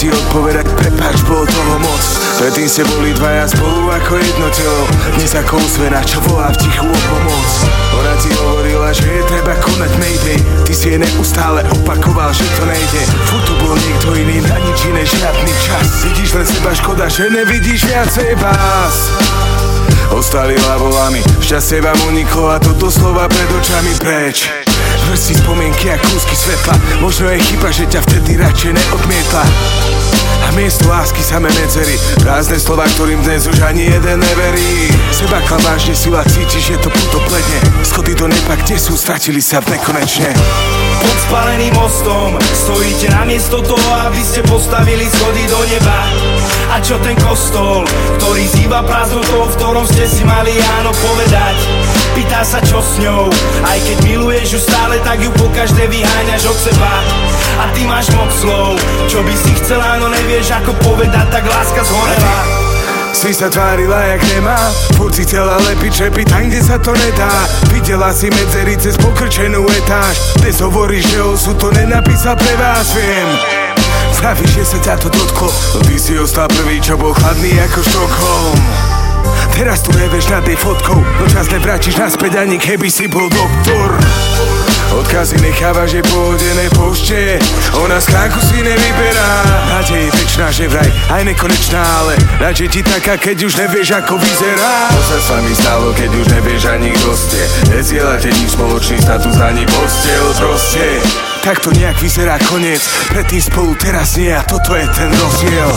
ti odpovedať, prepáč, bolo toho moc. Predtým ste boli dvaja spolu ako jedno telo. Dnes ako ozvena, čo volá v tichu o pomoc. Ona ti hovorila, že je treba konať mayday. Ty si jej neustále opakoval, že to nejde. Furt tu bol niekto iný, na nič iné žiadny čas. Vidíš len seba, škoda, že nevidíš viacej vás Ostali lavolami, šťastie vám uniklo a toto slova pred očami preč Vrsti spomienky a kúsky svetla. Možno je chyba, že ťa vtedy radšej neodmietla A miesto lásky samé medzery. Prázdne slova, ktorým dnes už ani jeden neverí. Seba klam vážne sila, cítiš, že to puto pledne Schody do neba, kde sú, stratili sa v nekonečne pod spaleným mostom Stojíte na miesto toho, aby ste postavili schody do neba. A čo ten kostol, ktorý zýva prázdnotou, v ktorom ste si mali áno povedať? Pýta sa čo s ňou, aj keď miluješ ju stále, tak ju po každé vyháňaš od seba A ty máš moc slov, čo by si chcela, no nevieš ako povedať, tak láska zhorela si sa tvárila jak nemá. Furt si chcela lepiť čepy tam, kde sa to nedá. Videla si medzery cez pokrčenú etáž. Dnes hovoríš, že osu to nenapísal pre vás, viem. Vravíš, že sa ťa to dotklo. Ty si ostal prvý, čo bol chladný ako Štokholm Teraz tu nevieš nad tej fotkou No čas nevrátiš naspäť ani keby si bol doktor. Odkazy necháva, že pohodené pošte Ona schránku si nevyberá. Nádej je väčšiná, že vraj aj nekonečná Ale radšej ti taká, keď už nevieš ako vyzerá. To sa s vami stalo, keď už nevieš ani kto ste. Nezielate nič spoločný status ani postel Proste. Tak to nejak vyzerá koniec. Predtým spolu teraz nie a toto je ten rozdiel.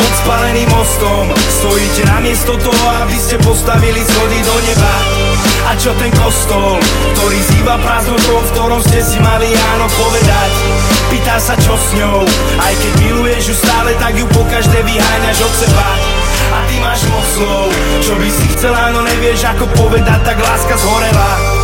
Pod spaleným mostom Stojíte na miesto toho, aby ste postavili schody do neba. A čo ten kostol, ktorý zýva prázdnotou, v ktorom ste si mali áno povedať? Pýta sa čo s ňou, aj keď miluješ ju stále, tak ju po každé vyháňaš od seba. A ty máš moc slov Čo by si chcela, no nevieš ako povedať, tak láska zhorela